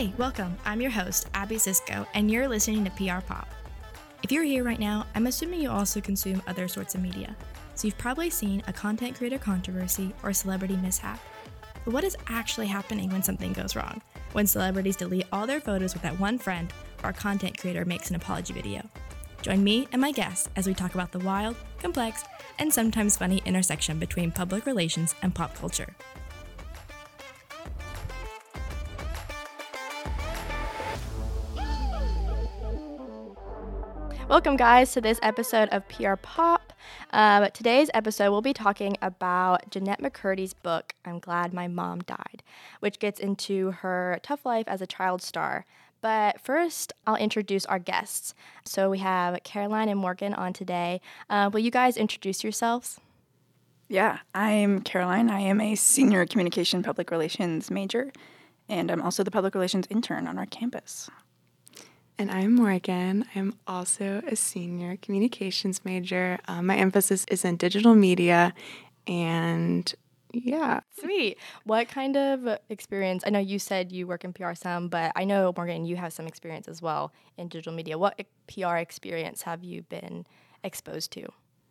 Hey, welcome. I'm your host, Abby Cisco, and you're listening to PR Pop. If you're here right now, I'm assuming you also consume other sorts of media. So you've probably seen a content creator controversy or celebrity mishap. But what is actually happening when something goes wrong? When celebrities delete all their photos with that one friend or a content creator makes an apology video? Join me and my guests as we talk about the wild, complex, and sometimes funny intersection between public relations and pop culture. Welcome, guys, to this episode of PR Pop. Um, today's episode, we'll be talking about Jennette McCurdy's book, I'm Glad My Mom Died, which gets into her tough life as a child star. But first, I'll introduce our guests. So we have Caroline and Morgan on today. Uh, will you guys introduce yourselves? Yeah, I'm Caroline. I am a senior communication public relations major, and I'm also the public relations intern on our campus. And I'm Morgan. I'm also a senior communications major. Um, my emphasis is in digital media and yeah. Sweet. What kind of experience? I know you said you work in PR some, but I know, Morgan, you have some experience as well in digital media. What PR experience have you been exposed to?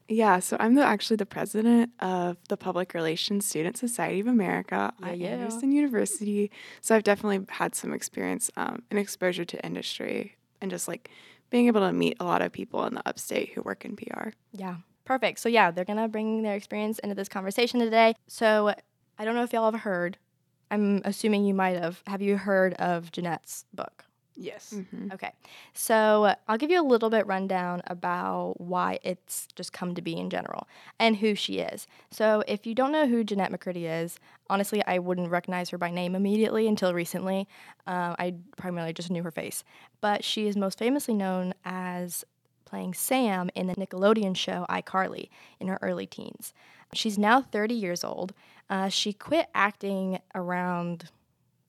Yeah, so I'm the, actually the president of the Public Relations Student Society of America yeah, at yeah. Anderson University. So I've definitely had some experience um, and exposure to industry and just like being able to meet a lot of people in the upstate who work in PR. Yeah, perfect. So, yeah, they're going to bring their experience into this conversation today. So, I don't know if y'all have heard. I'm assuming you might have. Have you heard of Jennette's book? Yes. Mm-hmm. Okay. So I'll give you a little bit rundown about why it's just come to be in general and who she is. So if you don't know who Jennette McCurdy is, honestly, I wouldn't recognize her by name immediately until recently. Uh, I primarily just knew her face. But she is most famously known as playing Sam in the Nickelodeon show iCarly in her early teens. She's now 30 years old. Uh, she quit acting around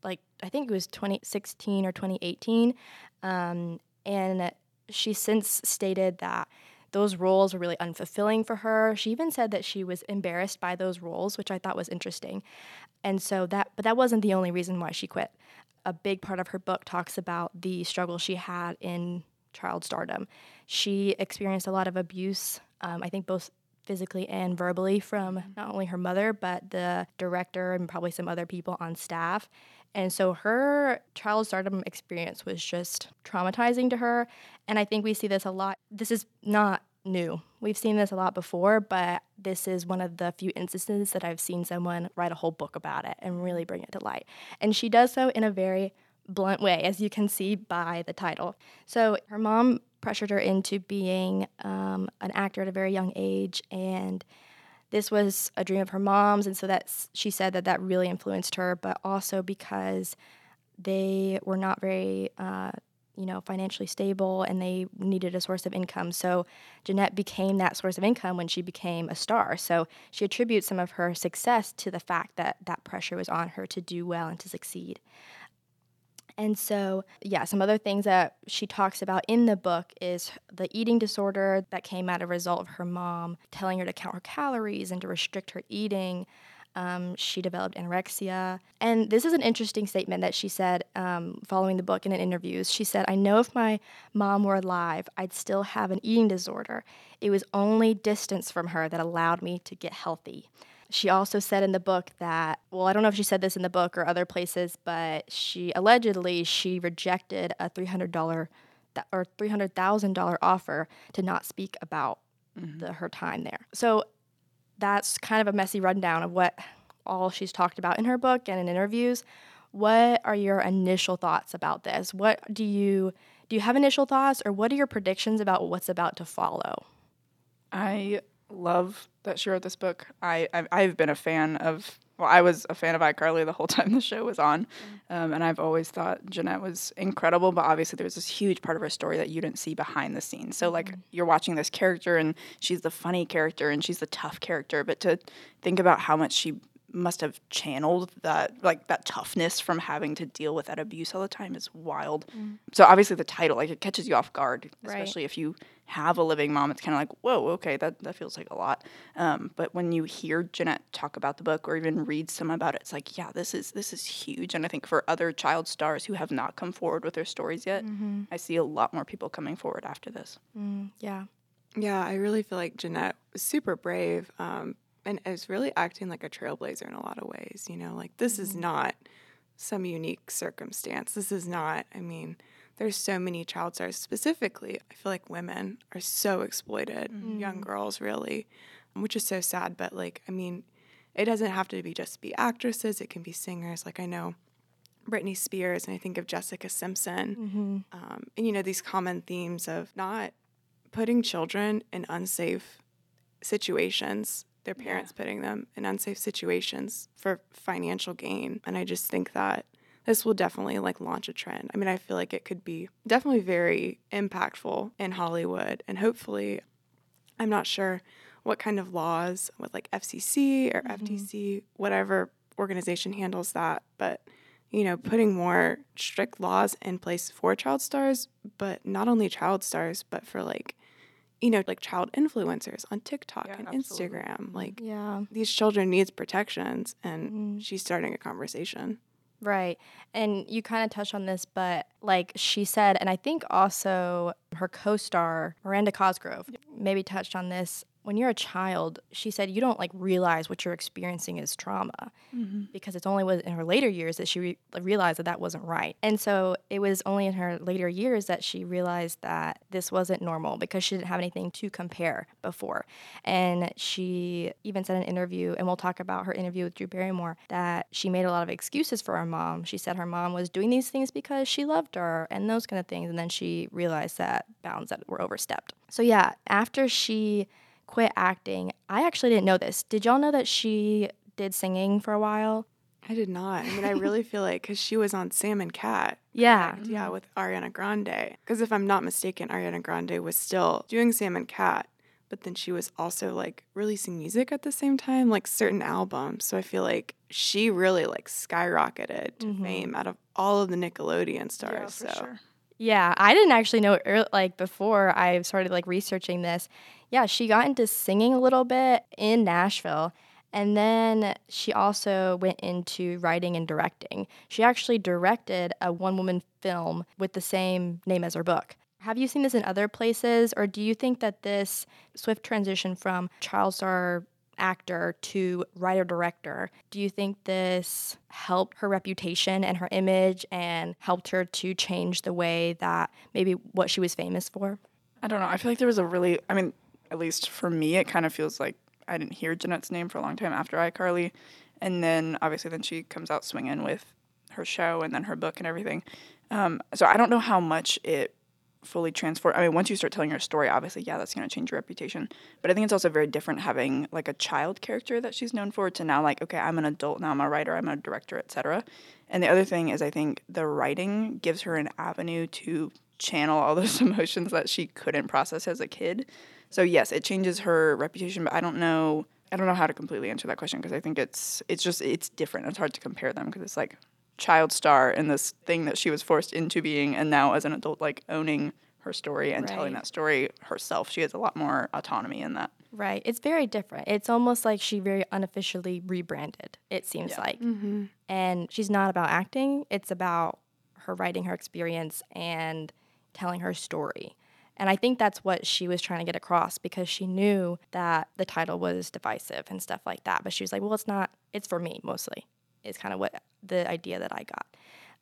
like I think it was 2016 or 2018, um, and she since stated that those roles were really unfulfilling for her. She even said that she was embarrassed by those roles, which I thought was interesting. And so that, but that wasn't the only reason why she quit. A big part of her book talks about the struggle she had in child stardom. She experienced a lot of abuse, um, I think both physically and verbally from not only her mother, but the director and probably some other people on staff. And so her child stardom experience was just traumatizing to her. And I think we see this a lot. This is not new. We've seen this a lot before, but this is one of the few instances that I've seen someone write a whole book about it and really bring it to light. And she does so in a very blunt way, as you can see by the title. So her mom pressured her into being um, an actor at a very young age, and this was a dream of her mom's, and so that's she said that that really influenced her, but also because they were not very. Uh, you know, financially stable and they needed a source of income. So Jennette became that source of income when she became a star. So she attributes some of her success to the fact that that pressure was on her to do well and to succeed. And so, yeah, some other things that she talks about in the book is the eating disorder that came out of a result of her mom telling her to count her calories and to restrict her eating. Um, she developed anorexia. And this is an interesting statement that she said um, following the book in an interview. She said, I know if my mom were alive, I'd still have an eating disorder. It was only distance from her that allowed me to get healthy. She also said in the book that, well, I don't know if she said this in the book or other places, but she allegedly she rejected a $300 or $300,000 offer to not speak about mm-hmm. the, her time there. So that's kind of a messy rundown of what all she's talked about in her book and in interviews. What are your initial thoughts about this? What do you do you have initial thoughts or what are your predictions about what's about to follow? I love that she wrote this book. I I've, I've, been a fan of. Well, I was a fan of iCarly the whole time the show was on, mm. um, and I've always thought Jennette was incredible. But obviously, there's this huge part of her story that you didn't see behind the scenes. So, like, mm-hmm. you're watching this character, and she's the funny character, and she's the tough character. But to think about how much she must have channeled that like that toughness from having to deal with that abuse all the time is wild. So obviously the title like it catches you off guard, Right. especially if you have a living mom. It's kind of like whoa, okay, that that feels like a lot. Um, but when you hear Jennette talk about the book or even read some about it, it's like yeah, this is this is huge. And I think for other child stars who have not come forward with their stories yet, I see a lot more people coming forward after this. Mm, yeah. Yeah, I really feel like Jennette was super brave um, and is really acting like a trailblazer in a lot of ways. You know, like this is not some unique circumstance. This is not, I mean, there's so many child stars specifically. I feel like women are so exploited, young girls, really, which is so sad. But like, I mean, it doesn't have to be just be actresses, it can be singers. Like, I know Britney Spears, and I think of Jessica Simpson, um, and you know, these common themes of not putting children in unsafe situations, their parents putting them in unsafe situations for financial gain. And I just think that this will definitely like launch a trend. I mean, I feel like it could be definitely very impactful in Hollywood and hopefully I'm not sure what kind of laws with like FCC or mm-hmm. FTC, whatever organization handles that, but you know, putting more strict laws in place for child stars, but not only child stars, but for like, you know, like child influencers on TikTok Yeah, and absolutely. Instagram. Like Yeah. these children needs protections and mm-hmm. she's starting a conversation. Right. And you kind of touched on this, but like she said, and I think also her co star, Miranda Cosgrove, maybe touched on this. When you're a child, she said you don't like realize what you're experiencing is trauma mm-hmm. because it's only in her later years that she re- realized that that wasn't right. And so it was only in her later years that she realized that this wasn't normal because she didn't have anything to compare before. And she even said in an interview, and we'll talk about her interview with Drew Barrymore, that she made a lot of excuses for her mom. She said her mom was doing these things because she loved her and those kind of things. And then she realized that bounds that were overstepped. So, yeah, after she quit acting, I actually didn't know this. Did y'all know that she did singing for a while? I did not. I mean, I really feel like because she was on Sam and Cat. Yeah. correct? Yeah, mm-hmm. with Ariana Grande. Because if I'm not mistaken, Ariana Grande was still doing Sam and Cat, but then she was also like releasing music at the same time, like certain albums. So I feel like she really like skyrocketed to mm-hmm. fame out of all of the Nickelodeon stars. so Yeah, I didn't actually know ear like before I started like researching this. Yeah, she got into singing a little bit in Nashville, and then she also went into writing and directing. She actually directed a one-woman film with the same name as her book. Have you seen this in other places, or do you think that this swift transition from child star actor to writer director, do you think this helped her reputation and her image and helped her to change the way that maybe what she was famous for? I don't know. I feel like there was a really, I mean, at least for me, it kind of feels like I didn't hear Jennette's name for a long time after iCarly. And then obviously, then she comes out swinging with her show and then her book and everything. Um, so I don't know how much it fully transform. I mean, once you start telling your story, obviously, yeah, that's going to change your reputation. But I think it's also very different having like a child character that she's known for to now, like, okay, I'm an adult now, I'm a writer, I'm a director, etc. And the other thing is, I think the writing gives her an avenue to channel all those emotions that she couldn't process as a kid. So yes, it changes her reputation, but I don't know. I don't know how to completely answer that question because I think it's it's just it's different. It's hard to compare them because it's like child star and this thing that she was forced into being, and now as an adult, like owning her story and telling that story herself. She has a lot more autonomy in that. Right. It's very different. It's almost like she very unofficially rebranded, it seems like. Mm-hmm. And she's not about acting, it's about her writing her experience and telling her story. And I think that's what she was trying to get across because she knew that the title was divisive and stuff like that. But she was like, well, it's not, it's for me mostly, is kind of what the idea that I got.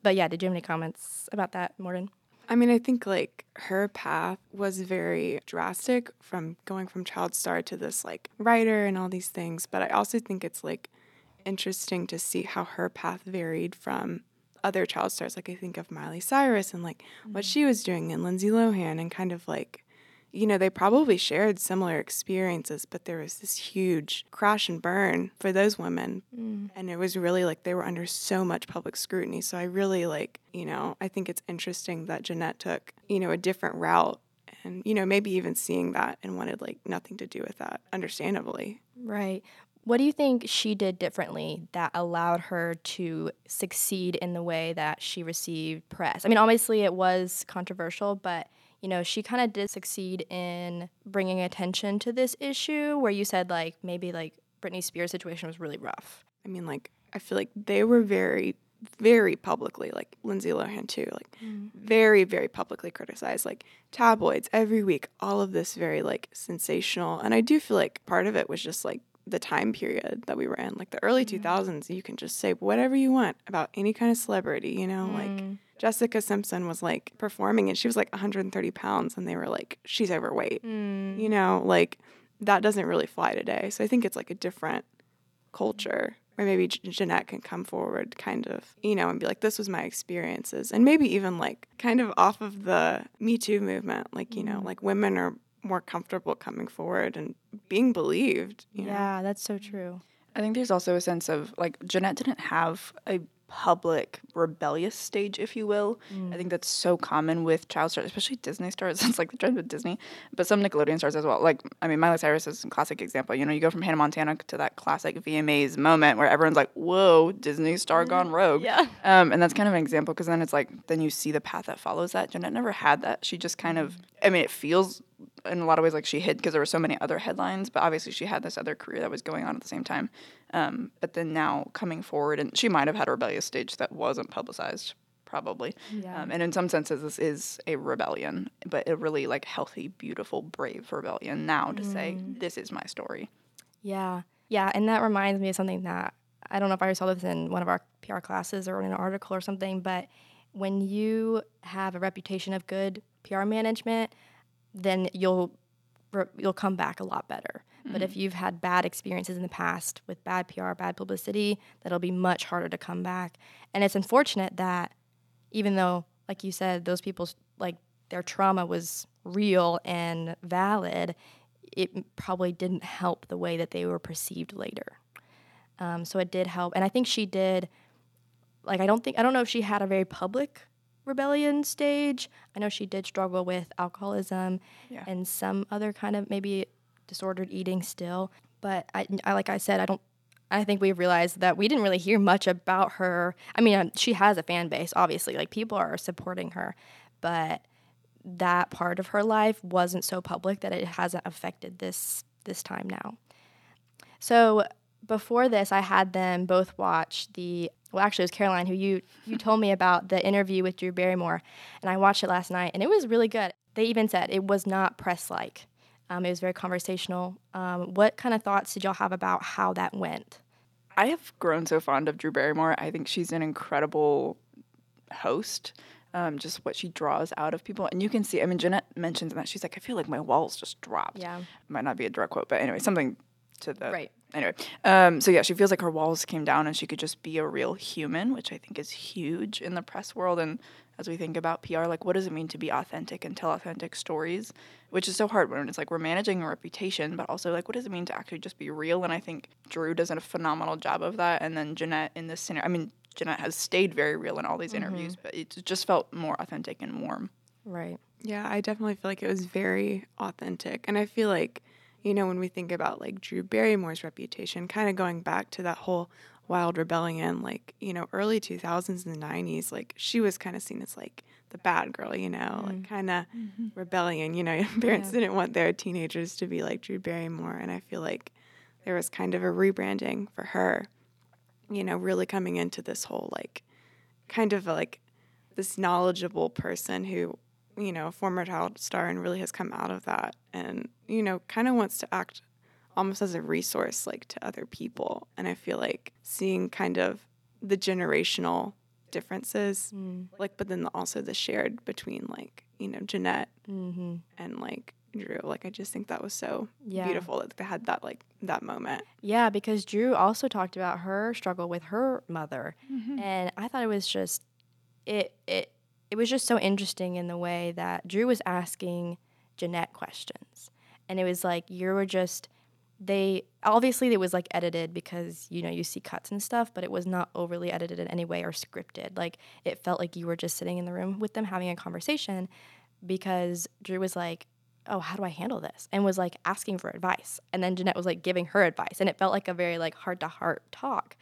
But yeah, did you have any comments about that, Morgan? I mean, I think like her path was very drastic from going from child star to this like writer and all these things. But I also think it's like interesting to see how her path varied from other child stars. Like I think of Miley Cyrus and like what mm. she was doing and Lindsay Lohan and kind of like, you know, they probably shared similar experiences, but there was this huge crash and burn for those women. Mm. And it was really like they were under so much public scrutiny. So I really like, you know, I think it's interesting that Jennette took, you know, a different route and, you know, maybe even seeing that and wanted like nothing to do with that, understandably. Right. What do you think she did differently that allowed her to succeed in the way that she received press? I mean, obviously it was controversial, but you know, she kind of did succeed in bringing attention to this issue where you said like maybe like Britney Spears situation was really rough. I mean, like, I feel like they were very, very publicly, like Lindsay Lohan too, like mm-hmm. very, very publicly criticized, like tabloids every week, all of this very like sensational. And I do feel like part of it was just like the time period that we were in, like the early mm-hmm. 2000s. You can just say whatever you want about any kind of celebrity, you know, like. Mm. Jessica Simpson was like performing and she was like 130 pounds and they were like, she's overweight. Mm. You know, like that doesn't really fly today. So I think it's like a different culture where maybe J- Jennette can come forward kind of, you know, and be like, this was my experiences. And maybe even like kind of off of the Me Too movement, like, you know, mm. like women are more comfortable coming forward and being believed. You know? Yeah, that's so true. I think there's also a sense of like Jennette didn't have a public rebellious stage, if you will. Mm. I think that's so common with child stars, especially Disney stars. It's like the trend with Disney, but some Nickelodeon stars as well. Like, I mean, Miley Cyrus is a classic example. You know, you go from Hannah Montana to that classic VMAs moment where everyone's like, "Whoa, Disney star mm. gone rogue." Yeah. Um, and that's kind of an example because then it's like, then you see the path that follows that. Jennette never had that. She just kind of, mm. I mean, it feels in a lot of ways like she hid because there were so many other headlines, but obviously she had this other career that was going on at the same time. Um, but then now coming forward, and she might have had a rebellious stage that wasn't publicized, probably. Yeah. Um, and in some senses, this is a rebellion, but a really like healthy, beautiful, brave rebellion now to say, this is my story. Yeah. Yeah. And that reminds me of something that I don't know if I saw this in one of our PR classes or in an article or something, but when you have a reputation of good PR management, then you'll you'll come back a lot better. But if you've had bad experiences in the past with bad PR, bad publicity, that'll be much harder to come back. And it's unfortunate that even though, like you said, those people's like their trauma was real and valid, it probably didn't help the way that they were perceived later. Um, so it did help, and I think she did. Like I don't think I don't know if she had a very public rebellion stage. I know she did struggle with alcoholism Yeah. and some other kind of maybe disordered eating still. But I, I like I said, I don't. I think we've realized that we didn't really hear much about her. I mean, um, she has a fan base, obviously. Like people are supporting her, but that part of her life wasn't so public that it hasn't affected this this time now. So before this, I had them both watch the. Well, actually, it was Caroline who you you told me about the interview with Drew Barrymore, and I watched it last night, and it was really good. They even said it was not press like. Um, it was very conversational. Um, what kind of thoughts did y'all have about how that went? I have grown so fond of Drew Barrymore. I think she's an incredible host. Um, just what she draws out of people, and you can see. I mean, Jennette mentions that she's like, I feel like my walls just dropped. Yeah. might not be a direct quote, but anyway, something to the Right. Anyway, um, so yeah, she feels like her walls came down, and she could just be a real human, which I think is huge in the press world. And as we think about PR, like what does it mean to be authentic and tell authentic stories, which is so hard when it's like we're managing a reputation, but also like what does it mean to actually just be real? And I think Drew does a phenomenal job of that. And then Jennette in this scenario, I mean, Jennette has stayed very real in all these interviews, but it just felt more authentic and warm. Right. Yeah, I definitely feel like it was very authentic. And I feel like, you know, when we think about like Drew Barrymore's reputation, kind of going back to that whole wild rebellion, like, you know, early 2000s and the 90s, like she was kind of seen as like the bad girl, you know, like mm. kind of mm-hmm. rebellion. You know, parents didn't want their teenagers to be like Drew Barrymore. And I feel like there was kind of a rebranding for her, you know, really coming into this whole like kind of like this knowledgeable person who you know, a former child star and really has come out of that and, you know, kind of wants to act almost as a resource like to other people. And I feel like seeing kind of the generational differences, like, but then also the shared between like, you know, Jennette Mm-hmm. and like Drew. Like, I just think that was so Yeah. beautiful that they had that, like, that moment. Yeah, because Drew also talked about her struggle with her mother, and I thought it was just it it it was just so interesting in the way that Drew was asking Jennette questions, and it was like you were just they obviously it was like edited because you know you see cuts and stuff, but it was not overly edited in any way or scripted. Like it felt like you were just sitting in the room with them having a conversation, because Drew was like, oh, how do I handle this? And was like asking for advice. And then Jennette was like giving her advice. And it felt like a very like heart to heart talk.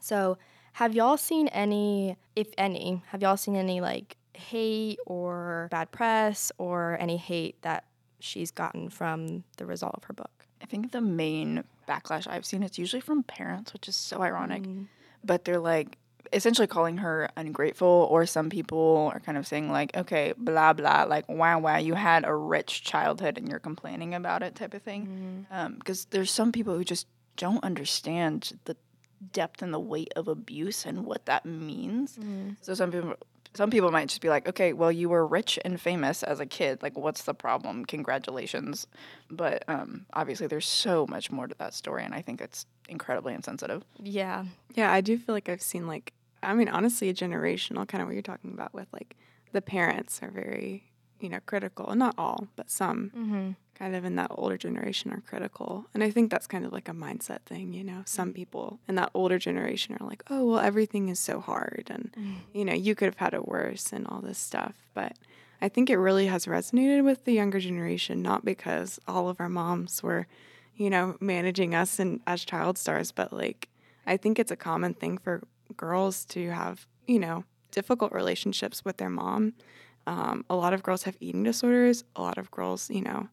So, have y'all seen any, if any, have y'all seen any like hate or bad press or any hate that she's gotten from the result of her book? I think the main backlash I've seen it's usually from parents, which is so ironic. Mm. But they're like essentially calling her ungrateful, or some people are kind of saying like, okay, blah blah, like wow wow, you had a rich childhood and you're complaining about it, type of thing. Mm. Um, because there's some people who just don't understand the depth and the weight of abuse and what that means. Mm. So some people some people might just be like, okay, well, you were rich and famous as a kid. Like, what's the problem? Congratulations. But um, obviously, there's so much more to that story, and I think it's incredibly insensitive. Yeah. Yeah, I do feel like I've seen like I mean honestly a generational kind of what you're talking about with like the parents are very, you know, critical. Not all, but some Mm-hmm. Kind of in that older generation are critical. And I think that's kind of like a mindset thing, you know. Some people in that older generation are like, "Oh, well, everything is so hard and you know, you could have had it worse and all this stuff." But I think it really has resonated with the younger generation not because all of our moms were, you know, managing us and as child stars, but like I think it's a common thing for girls to have, you know, difficult relationships with their mom. Um, a lot of girls have eating disorders. A lot of girls, you know,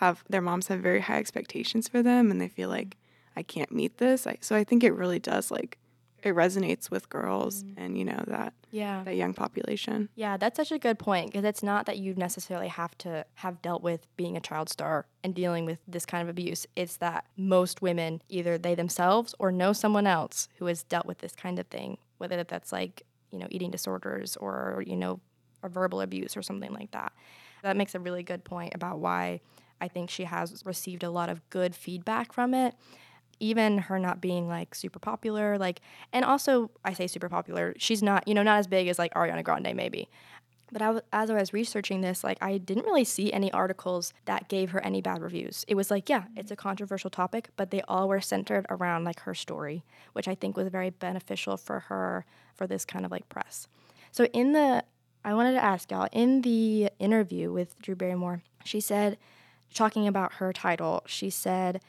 have their moms have very high expectations for them, and they feel like I can't meet this. I, so I think it really does like it resonates with girls mm. and you know that Yeah. that young population. Yeah, that's such a good point because it's not that you necessarily have to have dealt with being a child star and dealing with this kind of abuse. It's that most women, either they themselves or know someone else who has dealt with this kind of thing, whether that's like, you know, eating disorders or, you know, verbal abuse or something like that. That makes a really good point about why I think she has received a lot of good feedback from it even her not being like super popular like and also i say super popular she's not you know not as big as like ariana grande maybe. But I w- as i was researching this like i didn't really see any articles that gave her any bad reviews. It was like yeah it's a mm-hmm. controversial topic but they all were centered around like her story which i think was very beneficial for her for this kind of like press. So in the i wanted to ask y'all in the interview with drew barrymore she said talking about her title she said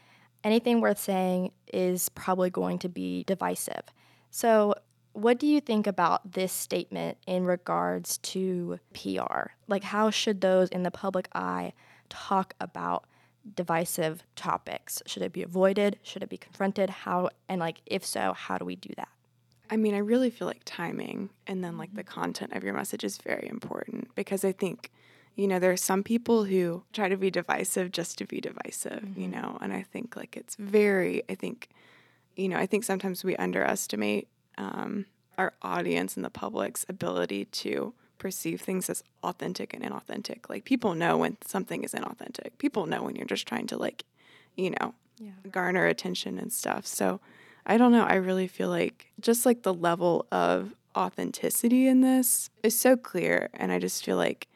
anything worth saying is probably going to be divisive. So, what do you think about this statement in regards to PR? Like, how should those in the public eye talk about divisive topics? Should it be avoided? Should it be confronted? How, and like, if so, how do we do that? I mean, I really feel like timing and then like the mm-hmm. content of your message is very important because I think, you know, there are some people who try to be divisive just to be divisive, you know, and I think like it's very, I think, you know, I think sometimes we underestimate um, our audience and the public's ability to perceive things as authentic and inauthentic. Like people know when something is inauthentic. People know when you're just trying to like, you know, Yeah. garner attention and stuff. So I don't know. I really feel like just like the level of authenticity in this is so clear. And I just feel like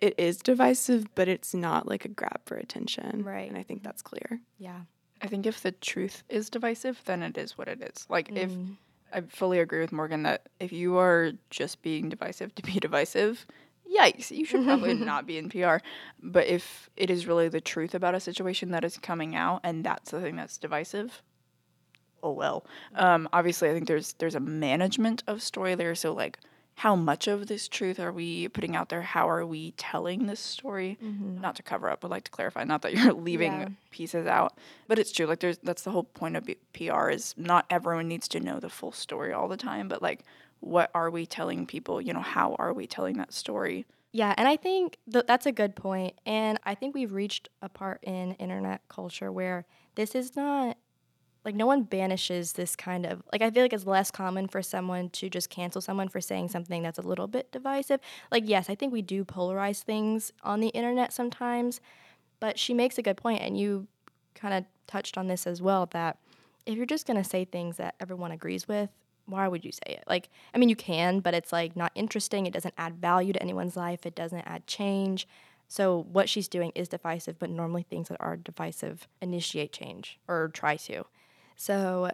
it is divisive, but it's not like a grab for attention. Right. And I think that's clear. Yeah. I think if the truth is divisive, then it is what it is. Like if Mm. I fully agree with Morgan that if you are just being divisive to be divisive, yikes, you should probably not be in PR. But if it is really the truth about a situation that is coming out and that's the thing that's divisive, oh well. Um, obviously, I think there's there's a management of story there. So like, how much of this truth are we putting out there? How are we telling this story? Mm-hmm. Not to cover up, but like to clarify. Not that you're leaving Yeah. pieces out, but it's true. Like there's that's the whole point of B- PR is not everyone needs to know the full story all the time, but like what are we telling people? You know, how are we telling that story? Yeah, and I think th- that's a good point. And I think we've reached a part in internet culture where this is not like no one banishes this kind of like I feel like it's less common for someone to just cancel someone for saying something that's a little bit divisive. Like yes, I think we do polarize things on the internet sometimes, but she makes a good point and you kind of touched on this as well that if you're just going to say things that everyone agrees with, why would you say it? Like, I mean, you can, but it's like not interesting. It doesn't add value to anyone's life. It doesn't add change. So what she's doing is divisive, but normally things that are divisive initiate change or try to. So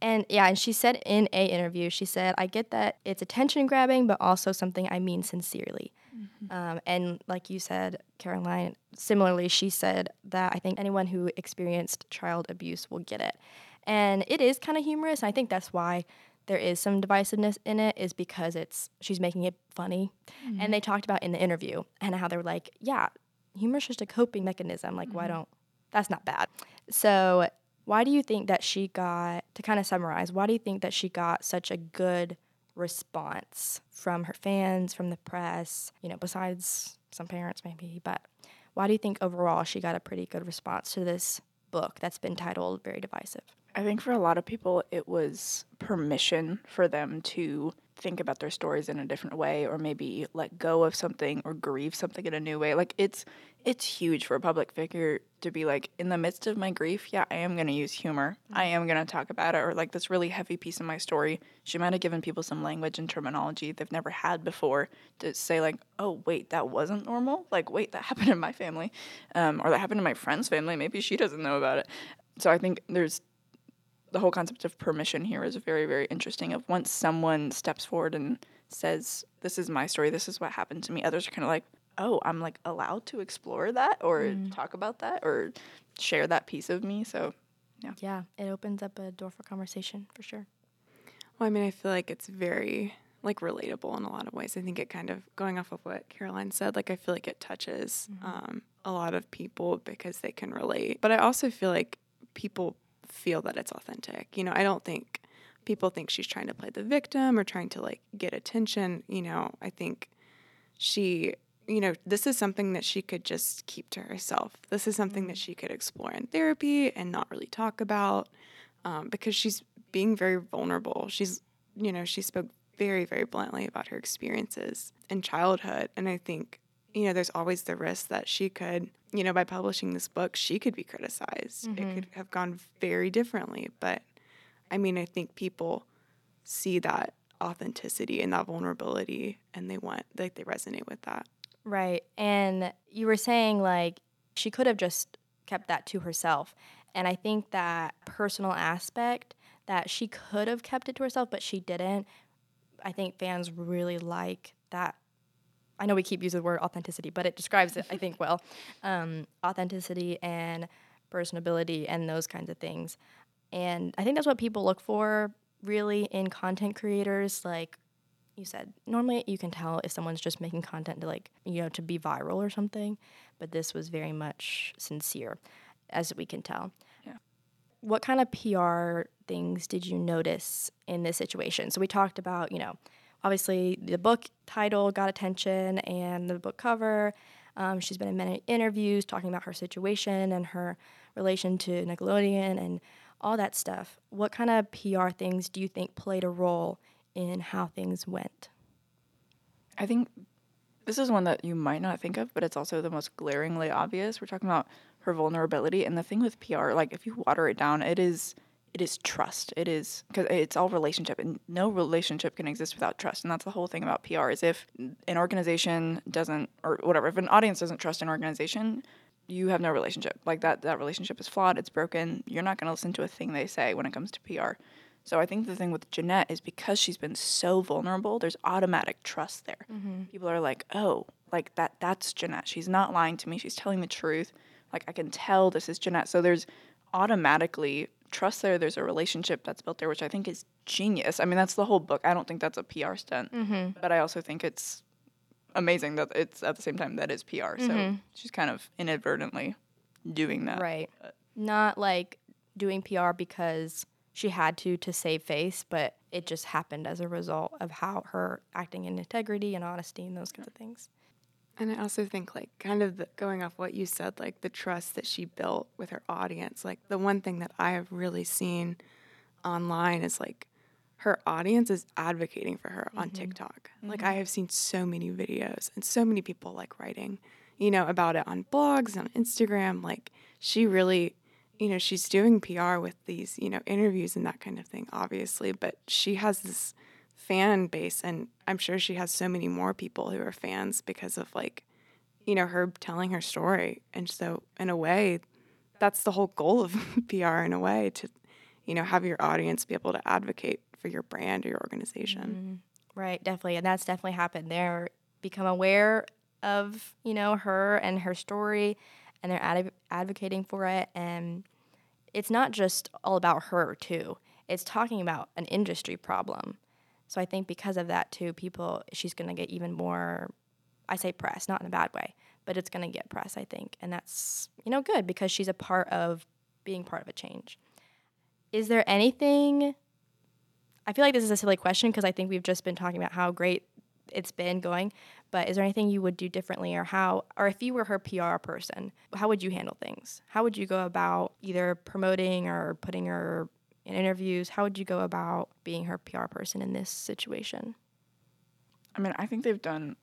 And yeah, and she said in a interview, she said, "I get that it's attention grabbing, but also something I mean sincerely." Mm-hmm. Um, and like you said, Caroline, similarly, she said that I think anyone who experienced child abuse will get it, and it is kind of humorous. I think that's why there is some divisiveness in it, is because it's she's making it funny, and they mm-hmm. talked about in the interview and how they were like, "Yeah, humor's just a coping mechanism. Like, why mm-hmm. don't that's not bad." So why do you think that she got to kind of summarize why do you think that she got such a good response from her fans from the press you know besides some parents maybe but why do you think overall she got a pretty good response to this book that's been titled very divisive? I think for a lot of people, it was permission for them to think about their stories in a different way, or maybe let go of something or grieve something in a new way. Like it's it's huge for a public figure to be like, in the midst of my grief, yeah, I am gonna use humor. I am gonna talk about it, or like this really heavy piece of my story. She might have given people some language and terminology they've never had before to say like, oh wait, that wasn't normal. Like wait, that happened in my family, um, or that happened in my friend's family. Maybe she doesn't know about it. So I think there's the whole concept of permission here is very very interesting of once someone steps forward and says this is my story this is what happened to me others are kind of like oh i'm like allowed to explore that or talk about that or share that piece of me so yeah Yeah. it opens up a door for conversation for sure Well, I mean, I feel like it's very like relatable in a lot of ways. I think it kind of going off of what Caroline said, like I feel like it touches um, a lot of people because they can relate. But I also feel like people feel that it's authentic. You know, I don't think people think she's trying to play the victim or trying to like get attention. You know, I think she, you know, this is something that she could just keep to herself. This is something that she could explore in therapy and not really talk about um, because she's being very vulnerable. She's, you know, she spoke very, very bluntly about her experiences in childhood. And I think, you know, there's always the risk that she could, you know, by publishing this book, she could be criticized. It mm-hmm. could have gone very differently. But I mean, I think people see that authenticity and that vulnerability and they want, like, they resonate with that. Right. And you were saying like she could have just kept that to herself. And I think that personal aspect that she could have kept it to herself, but she didn't. I think fans really like that. I know we keep using the word authenticity, but it describes it, I think, well. Um, authenticity and personability and those kinds of things. And I think that's what people look for really in content creators. Like, you said normally you can tell if someone's just making content to like you know to be viral or something but this was very much sincere as we can tell Yeah. what kind of pr things did you notice in this situation so we talked about you know obviously the book title got attention and the book cover um, she's been in many interviews talking about her situation and her relation to nickelodeon and all that stuff what kind of pr things do you think played a role in how things went. I think this is one that you might not think of, but it's also the most glaringly obvious. We're talking about her vulnerability, and the thing with PR, like if you water it down, it is it is trust. It is because it's all relationship, and no relationship can exist without trust. And that's the whole thing about PR is if an organization doesn't, or whatever, if an audience doesn't trust an organization, you have no relationship. Like that, that relationship is flawed. It's broken. You're not going to listen to a thing they say when it comes to PR. So I think the thing with Jennette is because she's been so vulnerable, there's automatic trust there. Mm-hmm. People are like, "Oh, like that that's Jennette. She's not lying to me. She's telling the truth. Like I can tell this is Jennette." So there's automatically trust there. There's a relationship that's built there, which I think is genius. I mean, that's the whole book. I don't think that's a PR stunt, mm-hmm. but I also think it's amazing that it's at the same time that is PR. So mm-hmm. she's kind of inadvertently doing that. Right. Not like doing PR because she had to to save face, but it just happened as a result of how her acting in integrity and honesty and those kinds of things. And I also think, like, kind of the, going off what you said, like the trust that she built with her audience. Like, the one thing that I have really seen online is like her audience is advocating for her on mm-hmm. TikTok. Like, I mm-hmm. have seen so many videos and so many people like writing, you know, about it on blogs, on Instagram. Like, she really, you know, she's doing PR with these, you know, interviews and that kind of thing, obviously, but she has this fan base and I'm sure she has so many more people who are fans because of like you know her telling her story and so in a way that's the whole goal of PR in a way to you know, have your audience be able to advocate for your brand or your organization. Mm-hmm. Right, definitely. And that's definitely happened. They're become aware of, you know, her and her story and they're ad- advocating for it and it's not just all about her too. It's talking about an industry problem. So I think because of that too, people she's going to get even more I say press, not in a bad way, but it's going to get press, I think. And that's, you know, good because she's a part of being part of a change. Is there anything I feel like this is a silly question because I think we've just been talking about how great it's been going, but is there anything you would do differently or how or if you were her PR person, how would you handle things? How would you go about either promoting or putting her in interviews? How would you go about being her PR person in this situation? I mean, I think they've done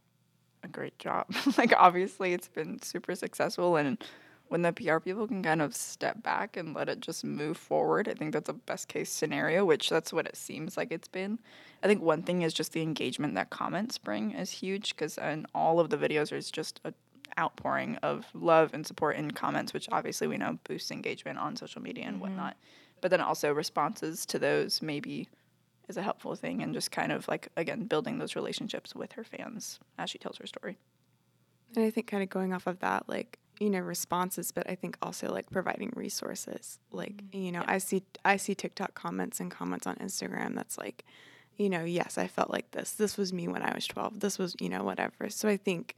a great job. like obviously it's been super successful and when the PR people can kind of step back and let it just move forward, I think that's a best case scenario, which that's what it seems like it's been. I think one thing is just the engagement that comments bring is huge because in all of the videos there's just a outpouring of love and support in comments, which obviously we know boosts engagement on social media and mm-hmm. whatnot. But then also responses to those maybe is a helpful thing and just kind of like again building those relationships with her fans as she tells her story. And I think kind of going off of that, like you know responses but i think also like providing resources like mm-hmm. you know yeah. i see i see tiktok comments and comments on instagram that's like you know yes i felt like this this was me when i was 12 this was you know whatever so i think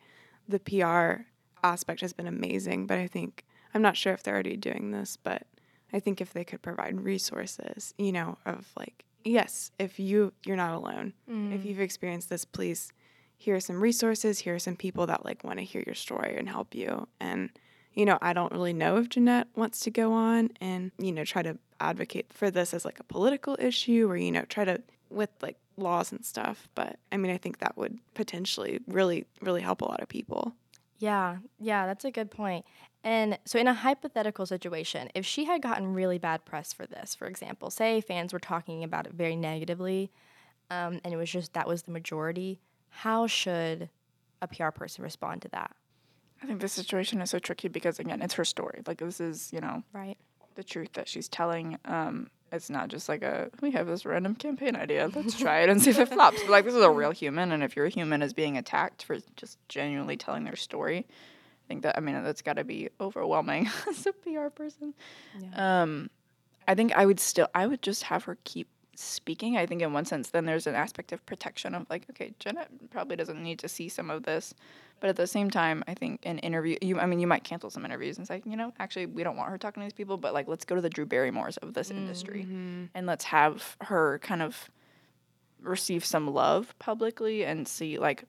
the pr aspect has been amazing but i think i'm not sure if they're already doing this but i think if they could provide resources you know of like yes if you you're not alone mm. if you've experienced this please here are some resources, here are some people that like want to hear your story and help you. And, you know, I don't really know if Jennette wants to go on and, you know, try to advocate for this as like a political issue or, you know, try to with like laws and stuff. But I mean, I think that would potentially really, really help a lot of people. Yeah, yeah, that's a good point. And so, in a hypothetical situation, if she had gotten really bad press for this, for example, say fans were talking about it very negatively, um, and it was just that was the majority, how should a PR person respond to that? I think the situation is so tricky because again, it's her story. Like this is, you know, right, the truth that she's telling. Um, it's not just like a we have this random campaign idea. Let's try it and see if it flops. But like this is a real human, and if your human is being attacked for just genuinely telling their story, I think that I mean that's got to be overwhelming as a PR person. Yeah. Um, I think I would still I would just have her keep speaking. I think in one sense, then there's an aspect of protection of like, okay, Jennette probably doesn't need to see some of this, but at the same time, I think in interview, you, I mean, you might cancel some interviews and say, you know, actually, we don't want her talking to these people, but like, let's go to the Drew Barrymores of this mm-hmm. industry, and let's have her kind of receive some love publicly and see like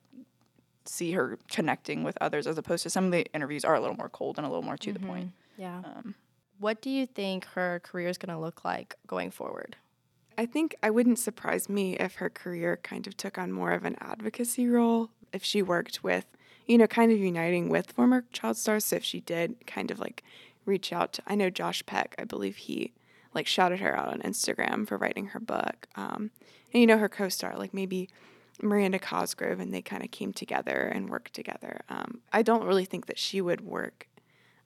see her connecting with others as opposed to some of the interviews are a little more cold and a little more to mm-hmm. the point. Yeah. Um, what do you think her career is going to look like going forward? I think I wouldn't surprise me if her career kind of took on more of an advocacy role, if she worked with, you know, kind of uniting with former child stars. So if she did kind of like reach out to, I know Josh Peck, I believe he like shouted her out on Instagram for writing her book. Um, and, you know, her co star, like maybe Miranda Cosgrove, and they kind of came together and worked together. Um, I don't really think that she would work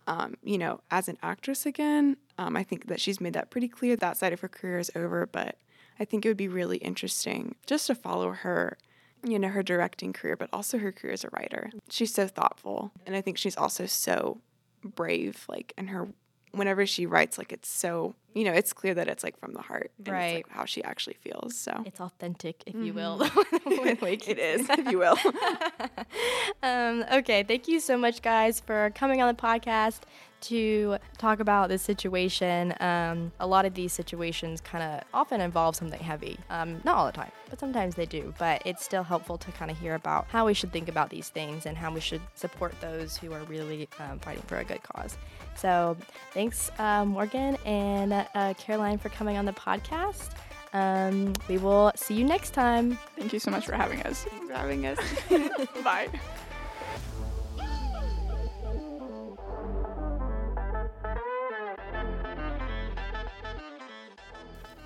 um, you know, as an actress again. Um, I think that she's made that pretty clear. That side of her career is over, but I think it would be really interesting just to follow her, you know, her directing career, but also her career as a writer. She's so thoughtful, and I think she's also so brave, like in her whenever she writes, like it's so you know, it's clear that it's like from the heart, right? Like how she actually feels. So it's authentic, if mm-hmm. you will. it is, if you will. um, okay, thank you so much, guys, for coming on the podcast to talk about this situation. Um, a lot of these situations kind of often involve something heavy. Um, not all the time, but sometimes they do. But it's still helpful to kind of hear about how we should think about these things and how we should support those who are really um, fighting for a good cause. So thanks, uh, Morgan and uh, Caroline, for coming on the podcast. Um, we will see you next time. Thank you so much for having us. Thanks for having us. Bye.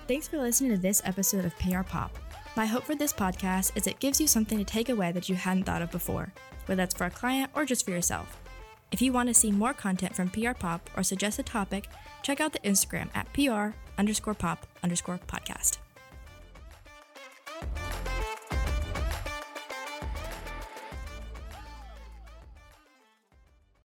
Thanks for listening to this episode of PR Pop. My hope for this podcast is it gives you something to take away that you hadn't thought of before, whether that's for a client or just for yourself. If you want to see more content from PR Pop or suggest a topic, check out the Instagram at PR underscore pop underscore podcast.